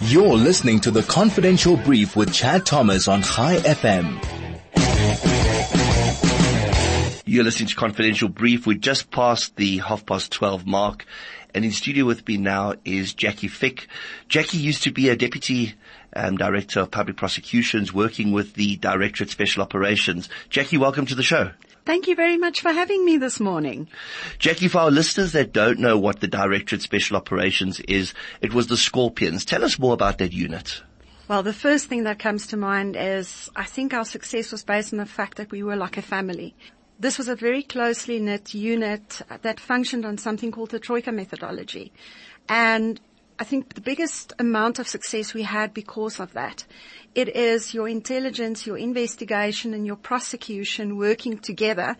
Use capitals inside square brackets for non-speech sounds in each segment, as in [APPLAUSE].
You're listening to the Confidential Brief with Chad Thomas on Chai FM. You're listening to Confidential Brief. We just passed the half past 12 mark and in studio with me now is Jackie Fick. Jackie used to be a deputy um, director of public prosecutions working with the Directorate Special Operations. Jackie, welcome to the show. Thank you very much for having me this morning. Jackie, for our listeners that don't know what the Directorate Special Operations is, it was the Scorpions. Tell us more about that unit. Well, the first thing that comes to mind is I think our success was based on the fact that we were like a family. This was a very closely knit unit that functioned on something called the Troika methodology. And I think the biggest amount of success we had because of that. It is your intelligence, your investigation and your prosecution working together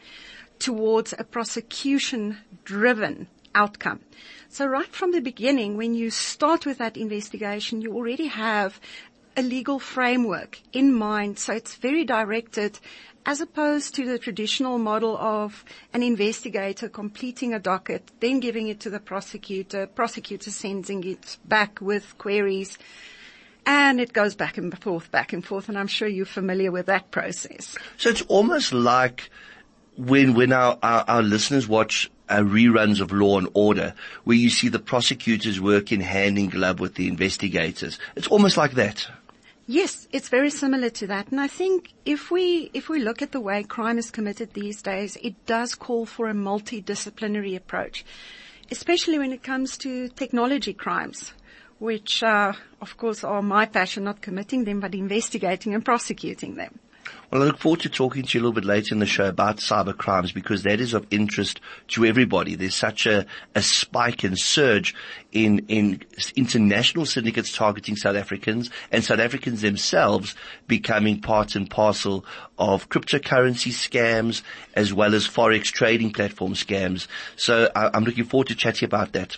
towards a prosecution driven outcome. So right from the beginning, when you start with that investigation, you already have a legal framework in mind. So it's very directed as opposed to the traditional model of an investigator completing a docket, then giving it to the prosecutor, prosecutor sending it back with queries, and it goes back and forth, back and forth, and I'm sure you're familiar with that process. So it's almost like when, when our, our, our listeners watch uh, reruns of Law and Order, where you see the prosecutors working hand in glove with the investigators. It's almost like that. Yes, it's very similar to that. And I think if we, if we look at the way crime is committed these days, it does call for a multidisciplinary approach, especially when it comes to technology crimes, which, uh, of course are my passion, not committing them, but investigating and prosecuting them. Well, I look forward to talking to you a little bit later in the show about cyber crimes because that is of interest to everybody. There's such a, a spike and surge in, in international syndicates targeting South Africans and South Africans themselves becoming part and parcel of cryptocurrency scams as well as forex trading platform scams. So I, I'm looking forward to chatting about that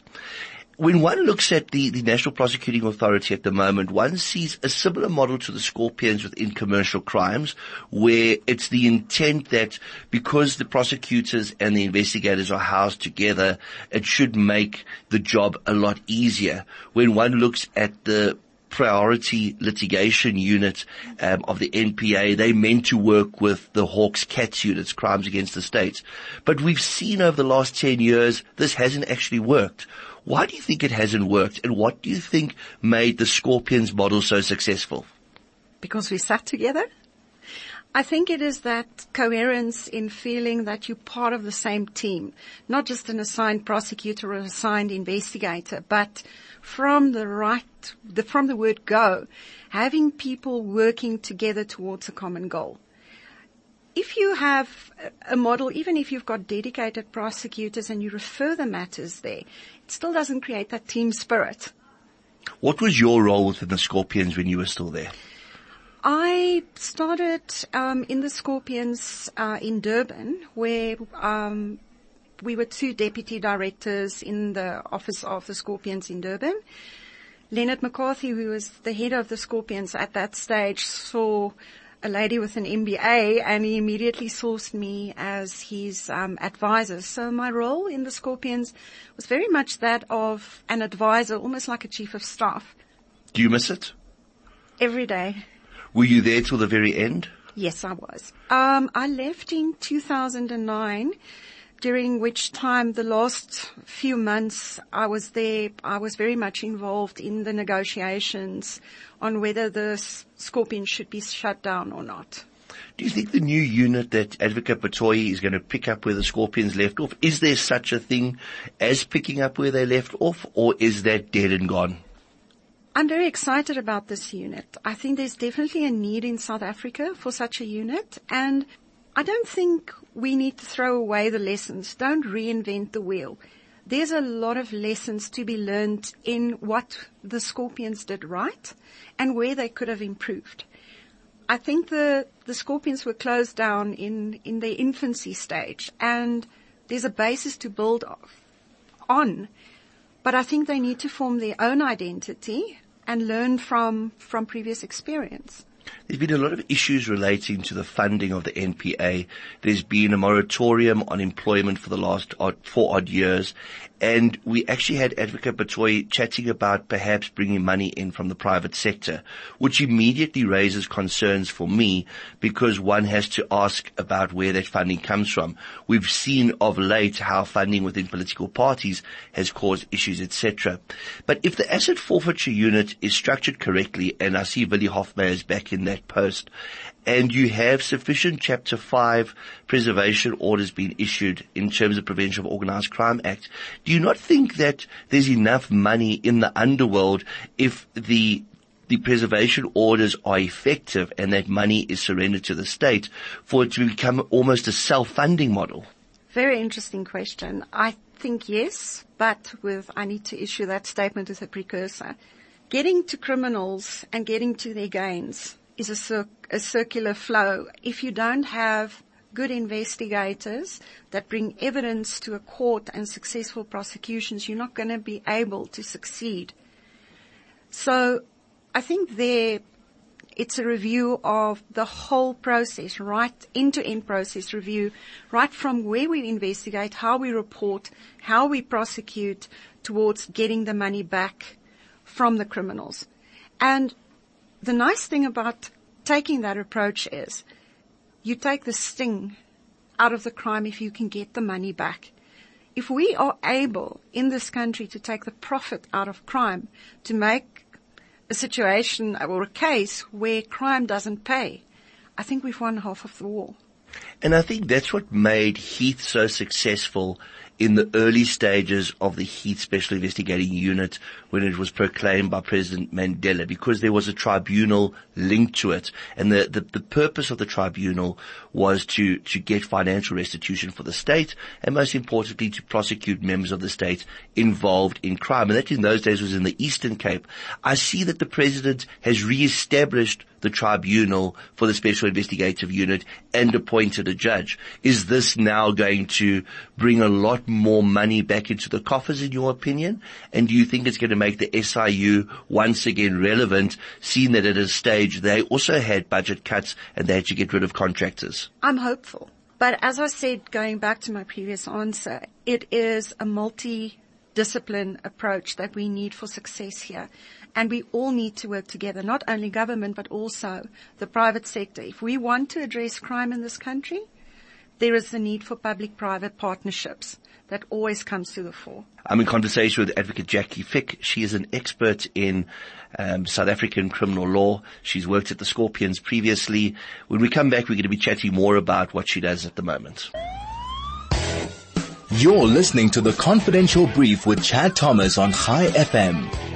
when one looks at the, the National Prosecuting Authority at the moment, one sees a similar model to the Scorpions within commercial crimes, where it's the intent that because the prosecutors and the investigators are housed together, it should make the job a lot easier. When one looks at the priority litigation unit um, of the NPA. They meant to work with the Hawks Cats units, crimes against the state. But we've seen over the last 10 years, this hasn't actually worked. Why do you think it hasn't worked? And what do you think made the Scorpions model so successful? Because we sat together. I think it is that coherence in feeling that you're part of the same team, not just an assigned prosecutor or assigned investigator, but from the right, the, from the word go, having people working together towards a common goal if you have a model, even if you've got dedicated prosecutors and you refer the matters there, still doesn't create that team spirit. What was your role within the Scorpions when you were still there? I started um, in the Scorpions uh, in Durban, where um, we were two deputy directors in the office of the Scorpions in Durban. Leonard McCarthy, who was the head of the Scorpions at that stage, saw a lady with an MBA and he immediately sourced me as his um, advisor. So my role in the Scorpions was very much that of an advisor, almost like a chief of staff. Do you miss it? Every day. Were you there till the very end? Yes, I was. Um, I left in 2009 during which time the last few months I was there, I was very much involved in the negotiations on whether the Scorpion should be shut down or not. Do you think the new unit that Advocate Batohi is going to pick up where the Scorpions left off, is there such a thing as picking up where they left off or is that dead and gone? I'm very excited about this unit. I think there's definitely a need in South Africa for such a unit and I don't think we need to throw away the lessons. Don't reinvent the wheel. There's a lot of lessons to be learned in what the Scorpions did right and where they could have improved. I think the, the Scorpions were closed down in, in their infancy stage and there's a basis to build off, on. But I think they need to form their own identity and learn from, from previous experience. There's been a lot of issues relating to the funding of the NPA. There's been a moratorium on employment for the last odd, four odd years. And we actually had Advocate Batohi chatting about perhaps bringing money in from the private sector, which immediately raises concerns for me because one has to ask about where that funding comes from. We've seen of late how funding within political parties has caused issues, etc. But if the asset forfeiture unit is structured correctly, and I see Willie Hofmeyr is back in that post, and you have sufficient Chapter 5 preservation orders being issued in terms of Prevention of Organized Crime Act, do you not think that there's enough money in the underworld if the the preservation orders are effective and that money is surrendered to the state for it to become almost a self-funding model? Very interesting question. I think yes, but with, I need to issue that statement as a precursor. Getting to criminals and getting to their gains is a, cir- a circular flow. If you don't have good investigators that bring evidence to a court and successful prosecutions, you're not going to be able to succeed. So I think there, it's a review of the whole process, right end-to-end process review, right from where we investigate, how we report, how we prosecute towards getting the money back from the criminals. The nice thing about taking that approach is you take the sting out of the crime if you can get the money back. If we are able in this country to take the profit out of crime to make a situation or a case where crime doesn't pay, I think we've won half of the war. And I think that's what made Heath so successful in the early stages of the Heath Special Investigating Unit when it was proclaimed by President Mandela because there was a tribunal linked to it. And the, the, the, purpose of the tribunal was to, to get financial restitution for the state and most importantly to prosecute members of the state involved in crime. And that in those days was in the Eastern Cape. I see that the president has re-established the tribunal for the special investigative unit and appointed a judge. Is this now going to bring a lot more money back into the coffers in your opinion? And do you think it's going to make the SIU once again relevant, seeing that at a stage they also had budget cuts and they had to get rid of contractors? I'm hopeful. But as I said, going back to my previous answer, it is a multi-discipline approach that we need for success here. And we all need to work together, not only government, but also the private sector. If we want to address crime in this country, there is the need for public-private partnerships that always comes to the fore. I'm in conversation with Advocate Jackie Fick. She is an expert in um, South African criminal law. She's worked at the Scorpions previously. When we come back, we're going to be chatting more about what she does at the moment. You're listening to the Confidential Brief with Chad Thomas on Chai FM.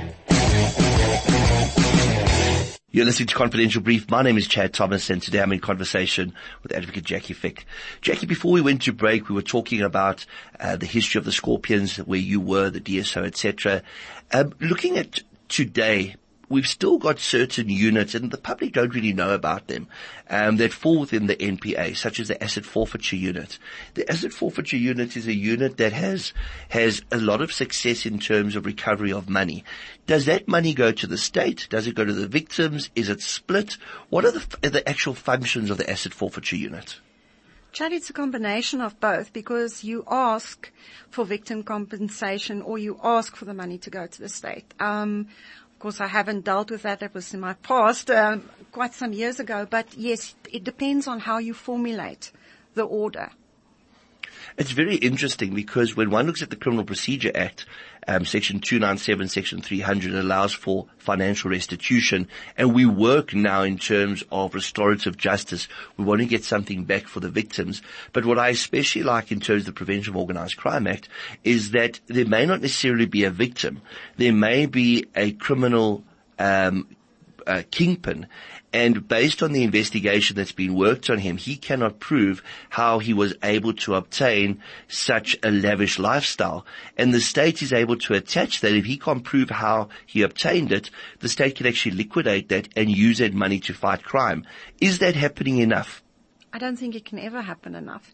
You're listening to Confidential Brief. My name is Chad Thomas and today I'm in conversation with Advocate Jackie Fick. Jackie, before we went to break, we were talking about uh, the history of the Scorpions, where you were, the DSO, etc. Um, looking at today, we've still got certain units, and the public don't really know about them, um, that fall within the NPA, such as the asset forfeiture unit. The asset forfeiture unit is a unit that has has a lot of success in terms of recovery of money. Does that money go to the state? Does it go to the victims? Is it split? What are the, the actual functions of the asset forfeiture unit? Chad, it's a combination of both because you ask for victim compensation or you ask for the money to go to the state. Um, course, I haven't dealt with that. That was in my past, um, quite some years ago. But yes, it depends on how you formulate the order. It's very interesting because when one looks at the Criminal Procedure Act, um, Section 297, Section 300 allows for financial restitution, and we work now in terms of restorative justice. We want to get something back for the victims. But what I especially like in terms of the Prevention of Organized Crime Act is that there may not necessarily be a victim. There may be a criminal um, uh, kingpin, and based on the investigation that's been worked on him, he cannot prove how he was able to obtain such a lavish lifestyle. And the state is able to attach that. If he can't prove how he obtained it, the state can actually liquidate that and use that money to fight crime. Is that happening enough? I don't think it can ever happen enough.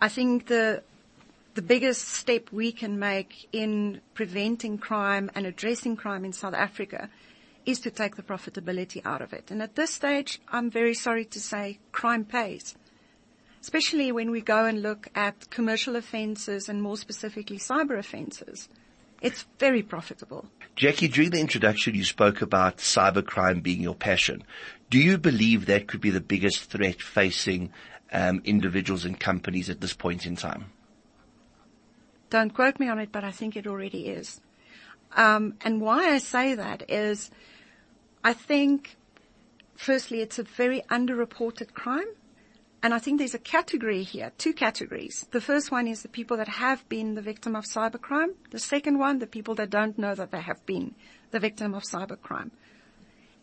I think the the biggest step we can make in preventing crime and addressing crime in South Africa is to take the profitability out of it. And at this stage, I'm very sorry to say crime pays. Especially when we go and look at commercial offences and more specifically cyber offences. It's very profitable. Jackie, during the introduction, you spoke about cybercrime being your passion. Do you believe that could be the biggest threat facing um, individuals and companies at this point in time? Don't quote me on it, but I think it already is. Um, and why I say that is, I think, firstly, it's a very underreported crime. And I think there's a category here, two categories. The first one is the people that have been the victim of cybercrime. The second one, the people that don't know that they have been the victim of cybercrime.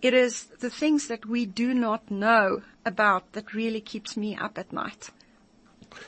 It is the things that we do not know about that really keeps me up at night.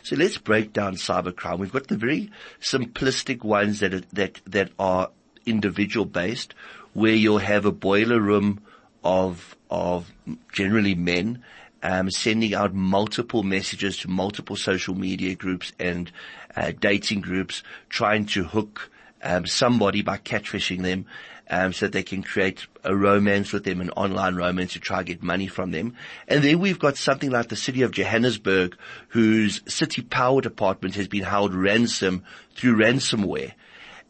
So let's break down cybercrime. We've got the very simplistic ones that are, that that are individual based, where you'll have a boiler room of of generally men um, sending out multiple messages to multiple social media groups and uh, dating groups, trying to hook um, somebody by catfishing them. Um, so that they can create a romance with them, an online romance to try to get money from them. And then we've got something like the city of Johannesburg, whose city power department has been held ransom through ransomware.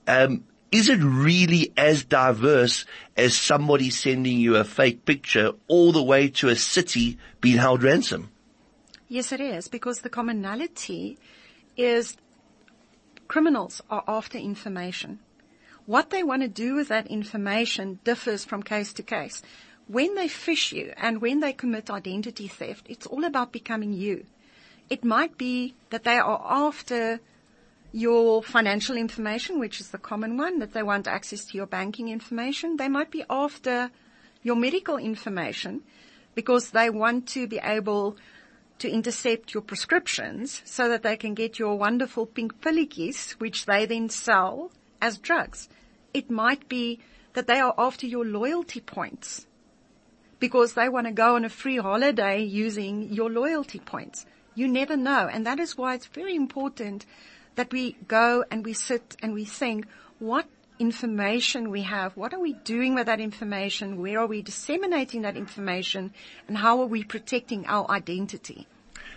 Um, is it really as diverse as somebody sending you a fake picture all the way to a city being held ransom? Yes, it is, because the commonality is criminals are after information. What they want to do with that information differs from case to case. When they phish you and when they commit identity theft, it's all about becoming you. It might be that they are after your financial information, which is the common one, that they want access to your banking information. They might be after your medical information because they want to be able to intercept your prescriptions so that they can get your wonderful pink pillikies, which they then sell as drugs. It might be that they are after your loyalty points because they want to go on a free holiday using your loyalty points. You never know. And that is why it's very important that we go and we sit and we think, what information we have, what are we doing with that information, where are we disseminating that information, and how are we protecting our identity?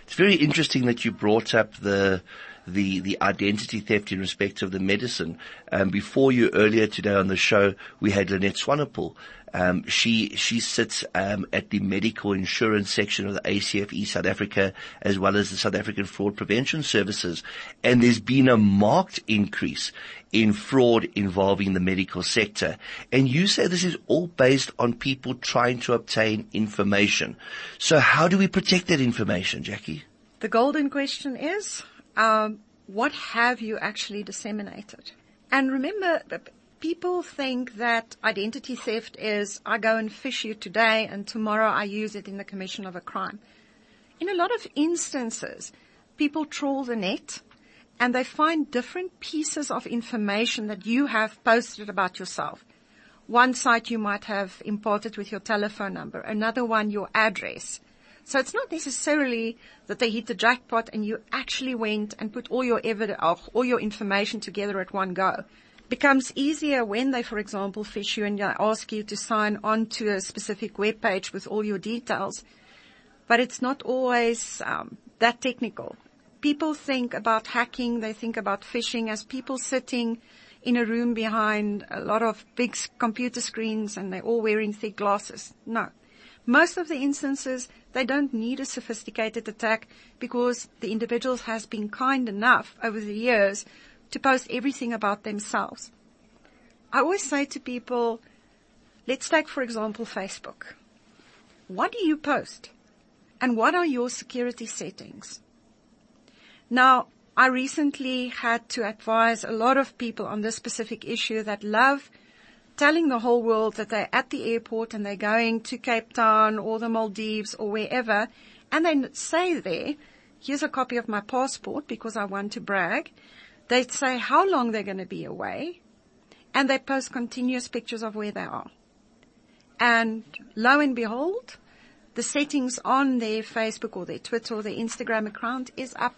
It's very interesting that you brought up the the the identity theft in respect of the medicine. Um, before you earlier today on the show, we had Lynette Swanepoel, um, she she sits um, at the medical insurance section of the ACFE South Africa, as well as the South African Fraud Prevention Services, and there's been a marked increase in fraud involving the medical sector. And you say this is all based on people trying to obtain information. So how do we protect that information, Jackie? The golden question is, um, what have you actually disseminated? And remember, people think that identity theft is I go and phish you today and tomorrow I use it in the commission of a crime. In a lot of instances, people trawl the net and they find different pieces of information that you have posted about yourself. One site you might have imported with your telephone number, another one your address. So it's not necessarily that they hit the jackpot and you actually went and put all your evidence, all your information together at one go becomes easier when they, for example, phish you and ask you to sign on to a specific web page with all your details. But it's not always um, that technical. People think about hacking, they think about phishing as people sitting in a room behind a lot of big computer screens and they're all wearing thick glasses. No. Most of the instances, they don't need a sophisticated attack because the individuals has been kind enough over the years to post everything about themselves. I always say to people, let's take for example Facebook. What do you post? And what are your security settings? Now, I recently had to advise a lot of people on this specific issue that love telling the whole world that they're at the airport and they're going to Cape Town or the Maldives or wherever and they say there, here's a copy of my passport because I want to brag they say how long they're going to be away and they post continuous pictures of where they are. And lo and behold, the settings on their Facebook or their Twitter or their Instagram account is up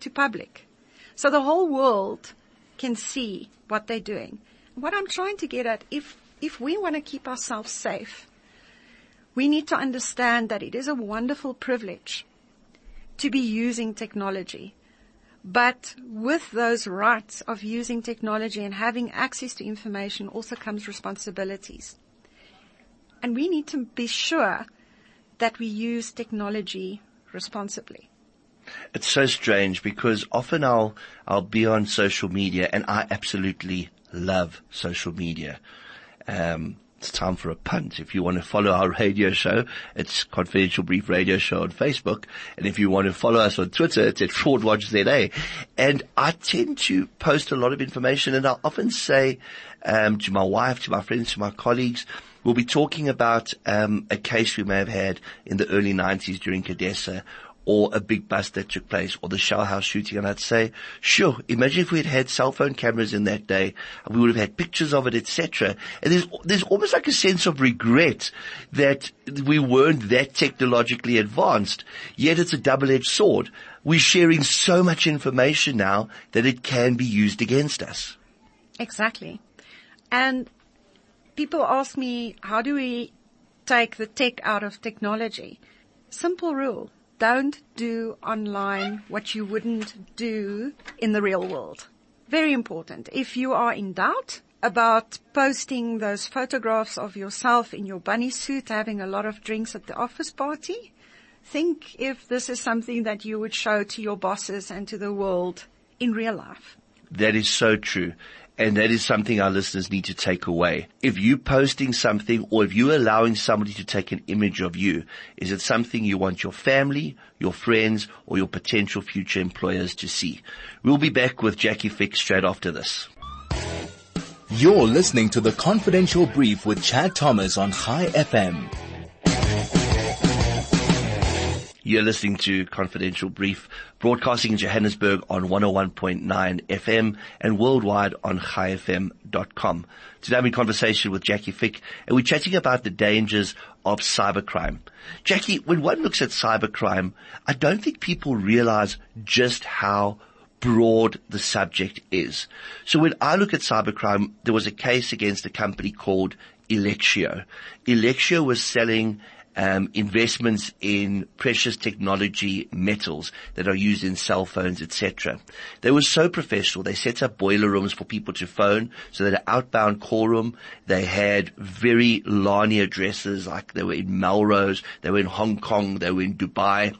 to public. So the whole world can see what they're doing. What I'm trying to get at, if if we want to keep ourselves safe, we need to understand that it is a wonderful privilege to be using technology. But with those rights of using technology and having access to information also comes responsibilities. And we need to be sure that we use technology responsibly. It's so strange because often I'll, I'll be on social media and I absolutely love social media. Um, it's time for a punt. If you want to follow our [LAUGHS] radio show, it's Confidential Brief Radio Show on Facebook. And if you want to follow us on Twitter, it's at FraudWatchZA. And I tend to post a lot of information and I'll often say, um, to my wife, to my friends, to my colleagues, we'll be talking about, um, a case we may have had in the early 90s during CODESA or a big bust that took place or the Shell House shooting. And I'd say, sure, imagine if we had had cell phone cameras in that day, we would have had pictures of it, etc. And there's, there's almost like a sense of regret that we weren't that technologically advanced. Yet it's a double-edged sword. We're sharing so much information now that it can be used against us. Exactly. And people ask me, how do we take the tech out of technology? Simple rule don't do online what you wouldn't do in the real world. Very important. If you are in doubt about posting those photographs of yourself in your bunny suit having a lot of drinks at the office party, think if this is something that you would show to your bosses and to the world in real life. That is so true. And that is something our listeners need to take away. If you posting something or if you're allowing somebody to take an image of you, is it something you want your family, your friends, or your potential future employers to see? We'll be back with Jackie Fix straight after this. You're listening to the Confidential Brief with Chad Thomas on Chai FM. You're listening to Confidential Brief, broadcasting in Johannesburg on 101.9 FM and worldwide on chaifm.com. Today I'm in conversation with Jackie Fick and we're chatting about the dangers of cybercrime. Jackie, when one looks at cybercrime, I don't think people realize just how broad the subject is. So when I look at cybercrime, there was a case against a company called Elexio. Elexio was selling um, investments in precious technology metals that are used in cell phones, etc. They were so professional. They set up boiler rooms for people to phone, so that an outbound call room. They had very Lani addresses, like they were in Melrose, they were in Hong Kong, they were in Dubai,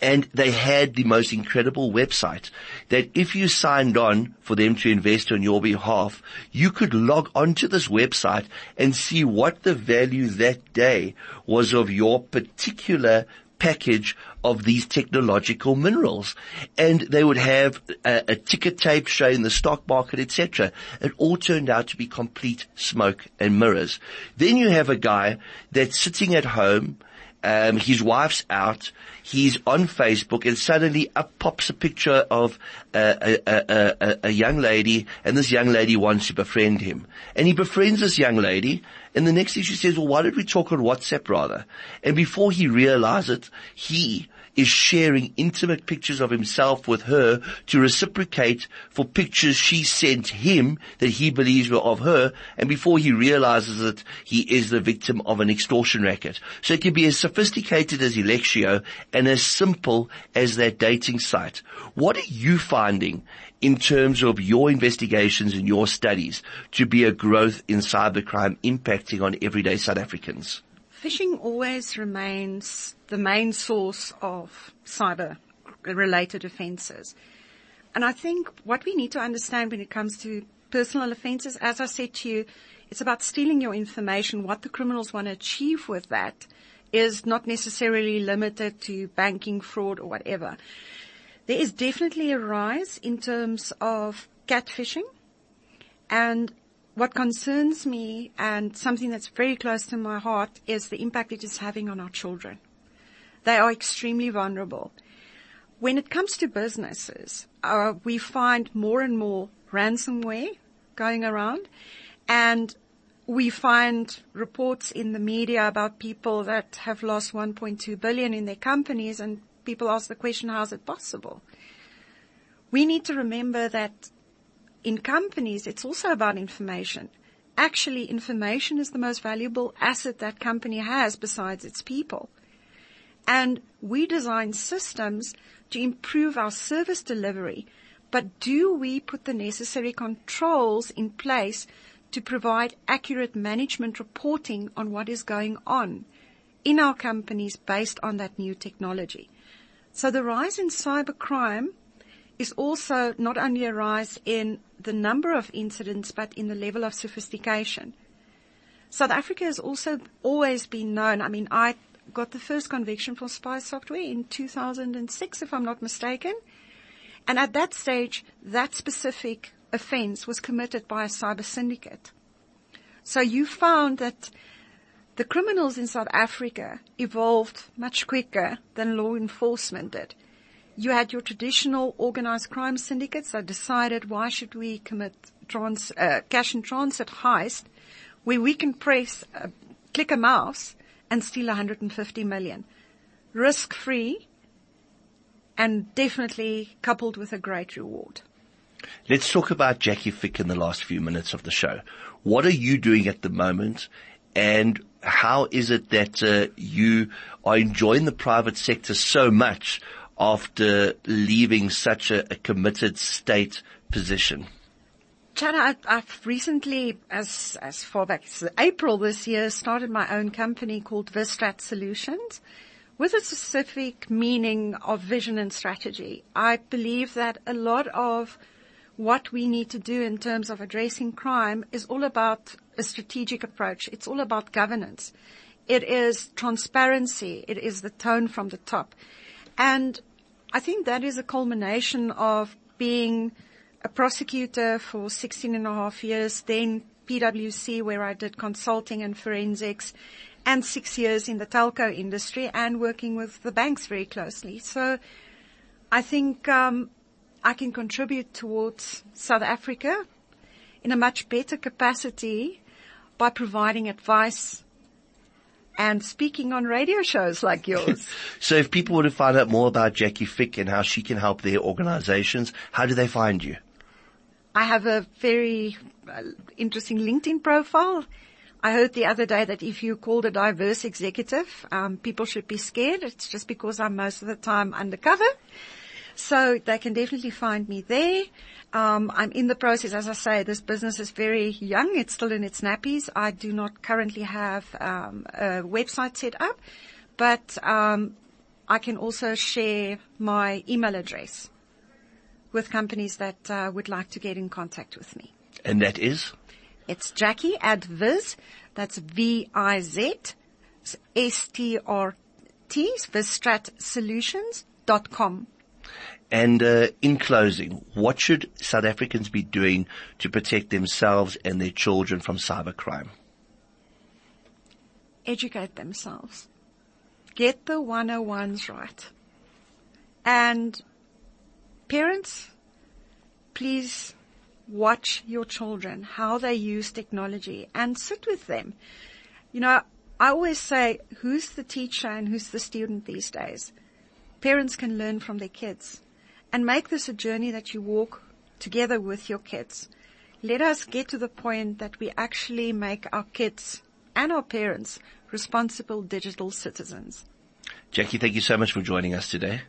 and they had the most incredible website that if you signed on for them to invest on your behalf, you could log onto this website and see what the value that day was of your particular package of these technological minerals. And they would have a, a ticker tape showing the stock market, etc. It all turned out to be complete smoke and mirrors. Then you have a guy that's sitting at home, um, his wife's out, he's on Facebook and suddenly up pops a picture of a, a, a, a, young lady and this young lady wants to befriend him. And he befriends this young lady and the next thing she says, well, why don't we talk on WhatsApp rather? And before he realizes it, he is sharing intimate pictures of himself with her to reciprocate for pictures she sent him that he believes were of her. And before he realizes that he is the victim of an extortion racket. So it can be as sophisticated as Elexio and as simple as that dating site. What are you finding in terms of your investigations and your studies to be a growth in cybercrime impacting on everyday South Africans? Phishing always remains the main source of cyber related offences. And I think what we need to understand when it comes to personal offences, as I said to you, it's about stealing your information. What the criminals want to achieve with that is not necessarily limited to banking fraud or whatever. There is definitely a rise in terms of catfishing and what concerns me and something that's very close to my heart is the impact it is having on our children. They are extremely vulnerable. When it comes to businesses, uh, we find more and more ransomware going around and we find reports in the media about people that have lost 1.2 billion in their companies and people ask the question, how is it possible? We need to remember that in companies, it's also about information. actually information is the most valuable asset that company has besides its people. And we design systems to improve our service delivery, but do we put the necessary controls in place to provide accurate management reporting on what is going on in our companies based on that new technology? So the rise in cybercrime is also not only a rise in the number of incidents, but in the level of sophistication. South Africa has also always been known. I mean, I got the first conviction for spy software in 2006, if I'm not mistaken. And at that stage, that specific offense was committed by a cyber syndicate. So you found that the criminals in South Africa evolved much quicker than law enforcement did. You had your traditional organized crime syndicates that decided why should we commit trans, uh, cash and transit heist where we can press, uh, click a mouse and steal 150 million. Risk free and definitely coupled with a great reward. Let's talk about Jackie Fick in the last few minutes of the show. What are you doing at the moment and how is it that uh, you are enjoying the private sector so much after leaving such a, a committed state position? Chad, I, I've recently, as, as far back as April this year, started my own company called VizStrat Solutions with a specific meaning of vision and strategy. I believe that a lot of what we need to do in terms of addressing crime is all about a strategic approach. It's all about governance. It is transparency. It is the tone from the top. And I think that is a culmination of being a prosecutor for 16 and a half years, then PwC where I did consulting and forensics and six years in the telco industry and working with the banks very closely. So I think um, I can contribute towards South Africa in a much better capacity by providing advice and speaking on radio shows like yours. [LAUGHS] so if people want to find out more about Jackie Fick and how she can help their organizations, how do they find you? I have a very uh, interesting LinkedIn profile. I heard the other day that if you called a diverse executive, um, people should be scared. It's just because I'm most of the time undercover. So they can definitely find me there. Um, I'm in the process, as I say, this business is very young. It's still in its nappies. I do not currently have um, a website set up, but um, I can also share my email address with companies that uh, would like to get in contact with me. And that is? It's Jackie at Viz. That's V-I-Z S-T-R-T, VizStratSolutions.com. And uh, in closing, what should South Africans be doing to protect themselves and their children from cybercrime? Educate themselves. Get the 101s right. And parents, please watch your children, how they use technology and sit with them. You know, I always say, who's the teacher and who's the student these days? Parents can learn from their kids and make this a journey that you walk together with your kids. Let us get to the point that we actually make our kids and our parents responsible digital citizens. Jackie, thank you so much for joining us today.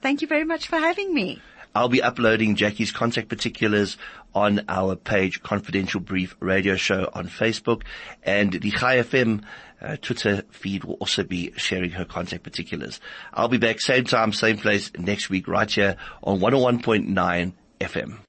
Thank you very much for having me. I'll be uploading Jackie's contact particulars on our page, Confidential Brief Radio Show on Facebook, and the Chai FM uh, Twitter feed will also be sharing her contact particulars. I'll be back same time, same place next week right here on 101.9 FM.